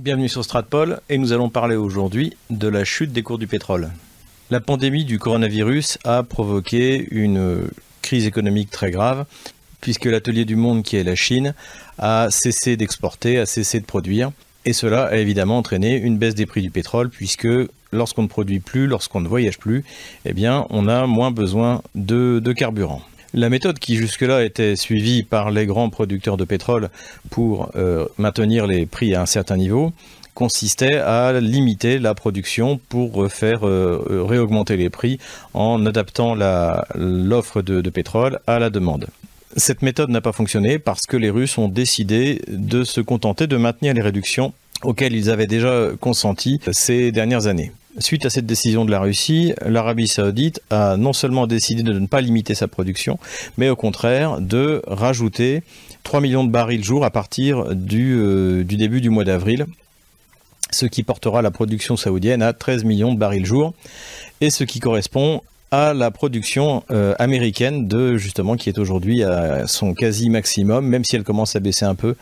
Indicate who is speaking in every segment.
Speaker 1: Bienvenue sur Stratpol et nous allons parler aujourd'hui de la chute des cours du pétrole. La pandémie du coronavirus a provoqué une crise économique très grave puisque l'atelier du monde qui est la Chine a cessé d'exporter, a cessé de produire et cela a évidemment entraîné une baisse des prix du pétrole puisque lorsqu'on ne produit plus, lorsqu'on ne voyage plus, eh bien on a moins besoin de, de carburant. La méthode qui jusque-là était suivie par les grands producteurs de pétrole pour euh, maintenir les prix à un certain niveau consistait à limiter la production pour faire euh, euh, réaugmenter les prix en adaptant l'offre de, de pétrole à la demande. Cette méthode n'a pas fonctionné parce que les Russes ont décidé de se contenter de maintenir les réductions auxquelles ils avaient déjà consenti ces dernières années. Suite à cette décision de la Russie, l'Arabie saoudite a non seulement décidé de ne pas limiter sa production, mais au contraire de rajouter 3 millions de barils jour à partir du, euh, du début du mois d'avril, ce qui portera la production saoudienne à 13 millions de barils jour, et ce qui correspond à la production euh, américaine de justement qui est aujourd'hui à son quasi maximum, même si elle commence à baisser un peu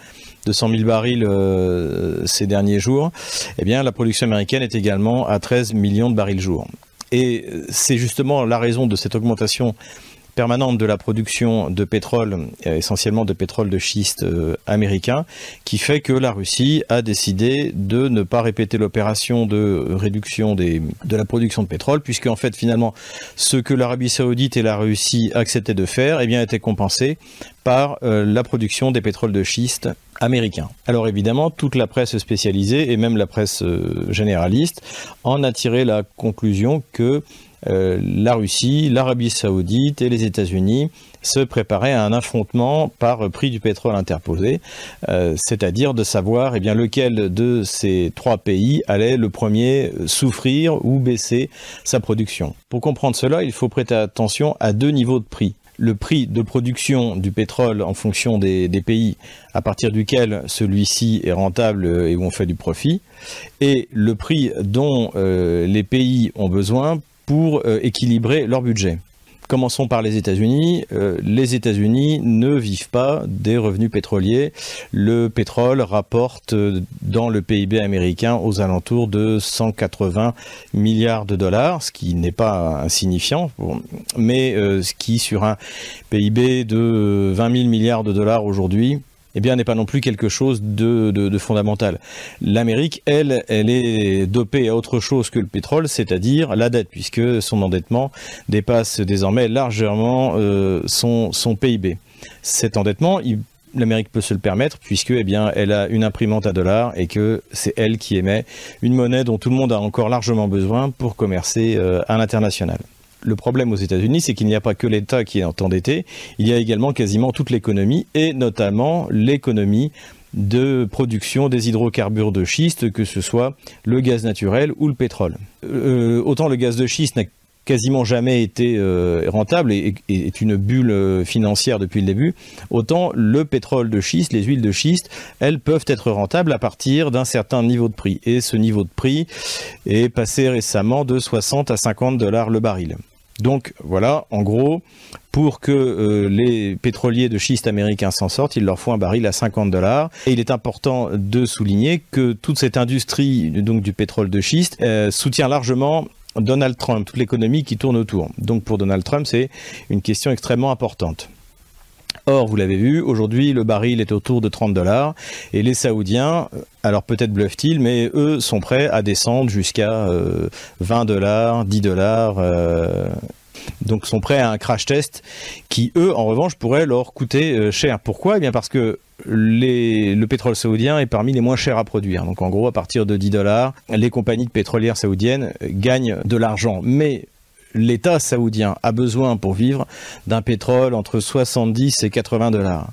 Speaker 1: de 100 000 barils euh, ces derniers jours. Eh bien, la production américaine est également à 13 millions de barils jour. Et c'est justement la raison de cette augmentation permanente de la production de pétrole, euh, essentiellement de pétrole de schiste euh, américain, qui fait que la Russie a décidé de ne pas répéter l'opération de réduction de la production de pétrole, puisque en fait finalement ce que l'Arabie saoudite et la Russie acceptaient de faire eh bien, était compensé par euh, la production des pétroles de schiste américains. Alors évidemment, toute la presse spécialisée et même la presse généraliste en a tiré la conclusion que euh, la Russie, l'Arabie saoudite et les États-Unis se préparaient à un affrontement par prix du pétrole interposé, euh, c'est-à-dire de savoir eh lequel de ces trois pays allait le premier souffrir ou baisser sa production. Pour comprendre cela, il faut prêter attention à deux niveaux de prix le prix de production du pétrole en fonction des, pays à partir duquel celui-ci est rentable et où on fait du profit, et le prix dont euh, les pays ont besoin pour euh, équilibrer leur budget. Commençons par les États-Unis. Euh, les États-Unis ne vivent pas des revenus pétroliers. Le pétrole rapporte euh, dans le PIB américain aux alentours de 180 milliards de dollars, ce qui n'est pas insignifiant, mais ce qui sur un PIB de 20 000 milliards de dollars aujourd'hui eh bien, n'est pas non plus quelque chose de, fondamental. L'Amérique, elle, elle est dopée à autre chose que le pétrole, c'est-à-dire la dette, puisque son endettement dépasse désormais largement euh, son, PIB. Cet endettement, l'Amérique peut se le permettre puisque eh elle a une imprimante à dollars et que c'est elle qui émet une monnaie dont tout le monde a encore largement besoin pour commercer euh, à l'international le problème aux États-Unis, c'est qu'il n'y a pas que l'État qui est endetté, il y a également quasiment toute l'économie, et notamment l'économie de production des hydrocarbures de schiste, que ce soit le gaz naturel ou le pétrole. Euh, autant le gaz de schiste n'a quasiment jamais été euh, rentable et, est une bulle euh, financière depuis le début, autant le pétrole de schiste, les huiles de schiste, elles peuvent être rentables à partir d'un certain niveau de prix. Et ce niveau de prix est passé récemment de 60 à 50 dollars le baril. Donc voilà, en gros, pour que euh, les pétroliers de schiste américains s'en sortent, il leur faut un baril à 50 dollars. Et il est important de souligner que toute cette industrie du pétrole de schiste euh, soutient largement Donald Trump, toute l'économie qui tourne autour. Donc pour Donald Trump, c'est une question extrêmement importante. Or, vous l'avez vu, aujourd'hui, le baril est autour de 30 dollars et les Saoudiens, euh, alors peut-être bluffent-ils, mais eux sont prêts à descendre jusqu'à 20 dollars, 10 dollars donc sont prêts à un crash test qui, eux, en revanche, pourrait leur coûter euh, cher. Pourquoi? Eh bien parce que le pétrole saoudien est parmi les moins chers à produire. Donc en gros, à partir de 10 dollars, les compagnies pétrolières saoudiennes gagnent de l'argent. Mais l'État saoudien a besoin pour vivre d'un pétrole entre 70 et 80 dollars.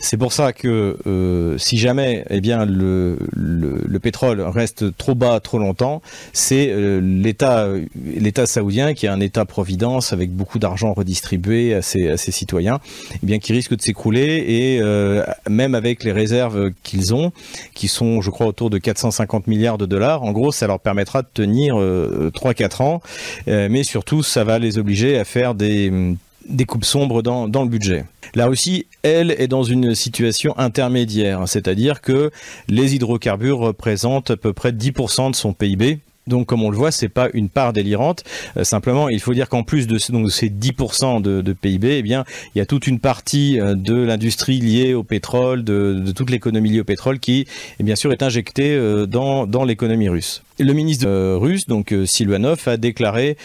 Speaker 1: C'est pour ça que euh, si jamais eh bien, le, le, pétrole reste trop bas trop longtemps, c'est euh, l'État l'État saoudien qui est un État-providence avec beaucoup d'argent redistribué à ses, à ses citoyens, eh bien, qui risque de s'écrouler et euh, même avec les réserves qu'ils ont, qui sont je crois autour de 450 milliards de dollars, en gros ça leur permettra de tenir 3-4 ans, mais surtout ça va les obliger à faire des des coupes sombres dans, le budget. La Russie, elle, est dans une situation intermédiaire, c'est-à-dire que les hydrocarbures représentent à peu près 10% de son PIB. Donc, comme on le voit, c'est pas une part délirante. Euh, simplement, il faut dire qu'en plus de, ces 10% de, PIB, eh bien, il y a toute une partie euh, de l'industrie liée au pétrole, de, toute l'économie liée au pétrole, qui, eh bien sûr, est injectée euh, dans, dans l'économie russe. Le ministre russe, donc Silvanov, a déclaré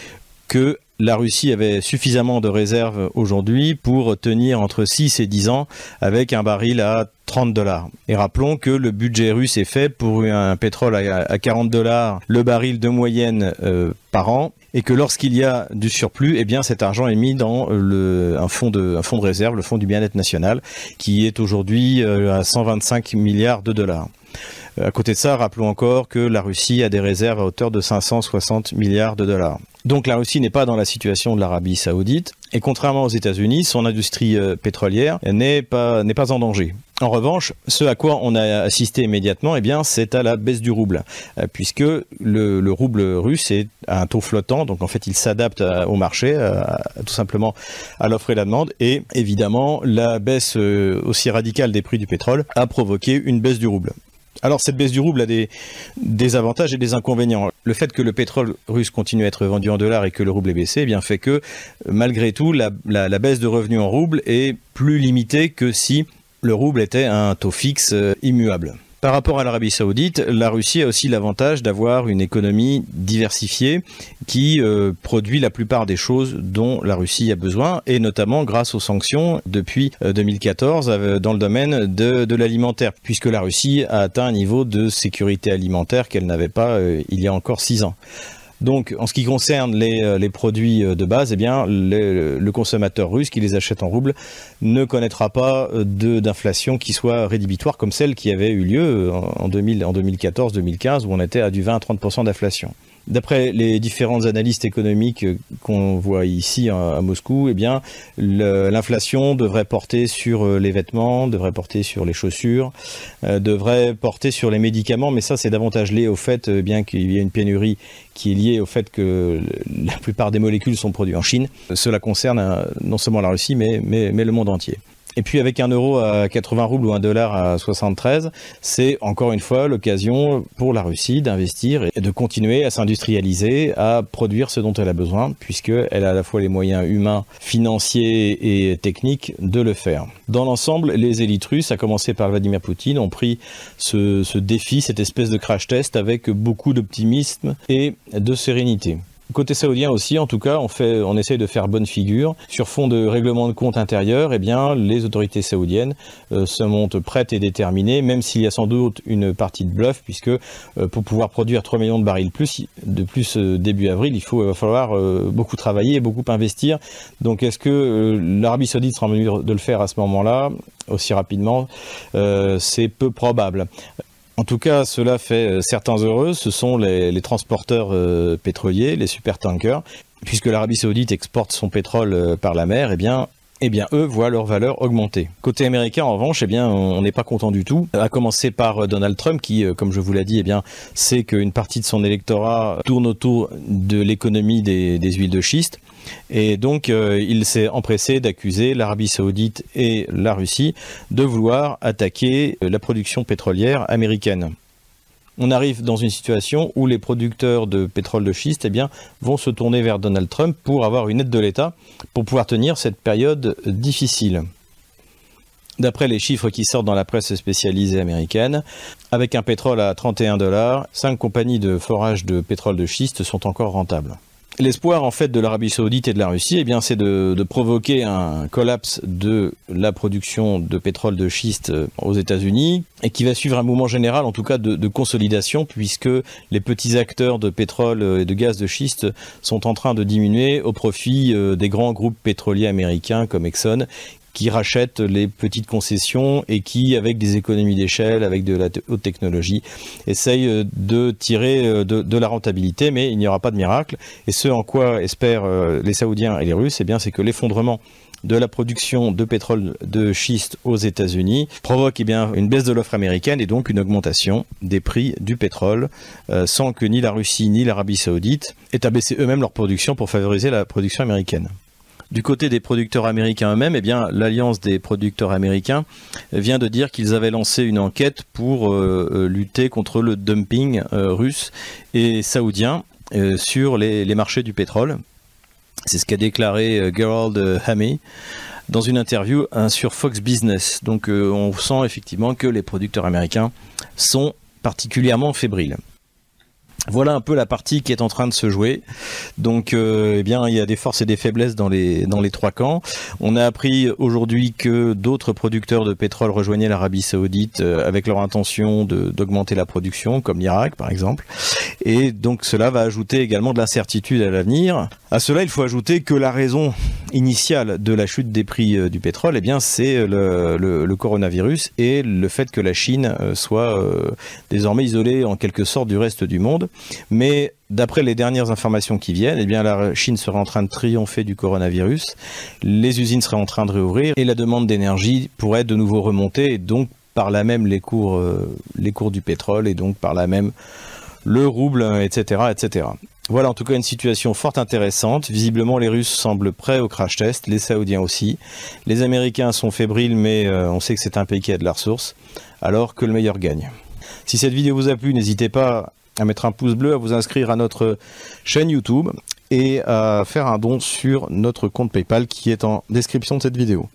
Speaker 1: que la Russie avait suffisamment de réserves aujourd'hui pour tenir entre 6 et 10 ans avec un baril à 30 dollars. Et rappelons que le budget russe est fait pour un pétrole à 40 dollars le baril de moyenne euh, par an et que lorsqu'il y a du surplus, eh bien cet argent est mis dans le, un, fonds de, un fonds de réserve, le fonds du bien-être national, qui est aujourd'hui euh, à 125 milliards de dollars. À côté de ça, rappelons encore que la Russie a des réserves à hauteur de 560 milliards de dollars. Donc la Russie n'est pas dans la situation de l'Arabie saoudite, et contrairement aux États-Unis, son industrie euh, pétrolière n'est pas, pas en danger. En revanche, ce à quoi on a assisté immédiatement, eh bien, c'est à la baisse du rouble, euh, puisque le, le, rouble russe est à un taux flottant, donc en fait, il s'adapte au marché, tout simplement à l'offre et la demande, et évidemment, la baisse euh, aussi radicale des prix du pétrole a provoqué une baisse du rouble. Alors cette baisse du rouble a des, avantages et des inconvénients. Le fait que le pétrole russe continue à être vendu en dollars et que le rouble est baissé, eh bien fait que malgré tout la baisse de revenus en rouble est plus limitée que si le rouble était un taux fixe euh, immuable. Par rapport à l'Arabie saoudite, la Russie a aussi l'avantage d'avoir une économie diversifiée qui euh, produit la plupart des choses dont la Russie a besoin, et notamment grâce aux sanctions depuis 2014 euh, dans le domaine de, l'alimentaire, puisque la Russie a atteint un niveau de sécurité alimentaire qu'elle n'avait pas euh, il y a encore six ans. Donc, en ce qui concerne les, euh, produits euh, de base, eh bien, le, consommateur russe qui les achète en roubles ne connaîtra pas euh, d'inflation qui soit rédhibitoire comme celle qui avait eu lieu en, 2000, en 2014-2015 où on était à du 20 à 30% d'inflation. D'après les différentes analystes économiques qu'on voit ici à Moscou, eh bien, l'inflation devrait porter sur les vêtements, devrait porter sur les chaussures, euh, devrait porter sur les médicaments, mais ça c'est davantage lié au fait bien qu'il y a une pénurie qui est liée au fait que la plupart des molécules sont produites en Chine. Cela concerne non seulement la Russie, mais le monde entier. Et puis avec un euro à 80 roubles ou un dollar à 73, c'est encore une fois l'occasion pour la Russie d'investir et de continuer à s'industrialiser, à produire ce dont elle a besoin, puisqu'elle a à la fois les moyens humains, financiers et techniques de le faire. Dans l'ensemble, les élites russes, à commencer par Vladimir Poutine, ont pris ce, ce défi, cette espèce de crash test avec beaucoup d'optimisme et de sérénité. Côté saoudien aussi, en tout cas, on, fait, on essaie de faire bonne figure. Sur fond de règlement de compte intérieur, eh bien, les autorités saoudiennes euh, se montrent prêtes et déterminées, même s'il y a sans doute une partie de bluff, puisque euh, pour pouvoir produire 3 millions de barils de plus euh, début avril, il faut, va falloir beaucoup travailler et beaucoup investir. Donc est-ce que l'Arabie saoudite sera en mesure de le faire à ce moment-là, aussi rapidement C'est peu probable. En tout cas, cela fait euh, certains heureux, ce sont les, transporteurs euh, pétroliers, les supertankers, puisque l'Arabie saoudite exporte son pétrole euh, par la mer, eh bien, eh bien, eux voient leur valeur augmenter. Côté américain, en revanche, eh on n'est pas content du tout. À commencer par Donald Trump, qui, comme je vous l'ai dit, eh sait qu'une partie de son électorat tourne autour de l'économie des, des huiles de schiste. Et donc, euh, il s'est empressé d'accuser l'Arabie saoudite et la Russie de vouloir attaquer la production pétrolière américaine. On arrive dans une situation où les producteurs de pétrole de schiste eh vont se tourner vers Donald Trump pour avoir une aide de l'État pour pouvoir tenir cette période difficile. D'après les chiffres qui sortent dans la presse spécialisée américaine, avec un pétrole à 31 dollars, cinq compagnies de forage de pétrole de schiste sont encore rentables. L'espoir en fait de l'Arabie Saoudite et de la Russie, eh bien, c'est de, provoquer un collapse de la production de pétrole de schiste aux États-Unis et qui va suivre un mouvement général, en tout cas de, consolidation, puisque les petits acteurs de pétrole et de gaz de schiste sont en train de diminuer au profit euh, des grands groupes pétroliers américains comme Exxon, qui rachètent les petites concessions et qui, avec des économies d'échelle, avec de la haute technologie, essayent euh, de tirer euh, de, la rentabilité, mais il n'y aura pas de miracle. Et ce en quoi espèrent euh, les Saoudiens et les Russes, eh bien, c'est que l'effondrement de la production de pétrole de schiste aux États-Unis provoque eh une baisse de l'offre américaine et donc une augmentation des prix du pétrole, sans que ni la Russie ni l'Arabie saoudite aient abaissé eux-mêmes leur production pour favoriser la production américaine. Du côté des producteurs américains eux-mêmes, eh l'Alliance des producteurs américains vient de dire qu'ils avaient lancé une enquête pour euh, euh, lutter contre le dumping euh, russe et saoudien sur les, marchés du pétrole. C'est ce qu'a déclaré Gerald Hammy dans une interview hein, sur Fox Business. Donc on sent effectivement que les producteurs américains sont particulièrement fébriles. Voilà un peu la partie qui est en train de se jouer. Donc, euh, eh bien, il y a des forces et des faiblesses dans les dans les trois camps. On a appris aujourd'hui que d'autres producteurs de pétrole rejoignaient l'Arabie Saoudite euh, avec leur intention d'augmenter la production, comme l'Irak par exemple. Et donc, cela va ajouter également de l'incertitude à l'avenir. À cela, il faut ajouter que la raison initiale de la chute des prix euh, du pétrole, eh bien, c'est le, le, coronavirus et le fait que la Chine soit désormais isolée en quelque sorte du reste du monde. Mais d'après les dernières informations qui viennent, eh bien, la Chine serait en train de triompher du coronavirus, les usines seraient en train de réouvrir et la demande d'énergie pourrait de nouveau remonter donc par là même les cours, euh, les cours du pétrole et donc par là même le rouble, etc., etc. Voilà en tout cas une situation fort intéressante. Visiblement les Russes semblent prêts au crash test, les Saoudiens aussi. Les Américains sont fébriles mais euh, on sait que c'est un pays qui a de la ressource, alors que le meilleur gagne. Si cette vidéo vous a plu, n'hésitez pas à mettre un pouce bleu, à vous inscrire à notre chaîne YouTube et à faire un don sur notre compte PayPal qui est en description de cette vidéo.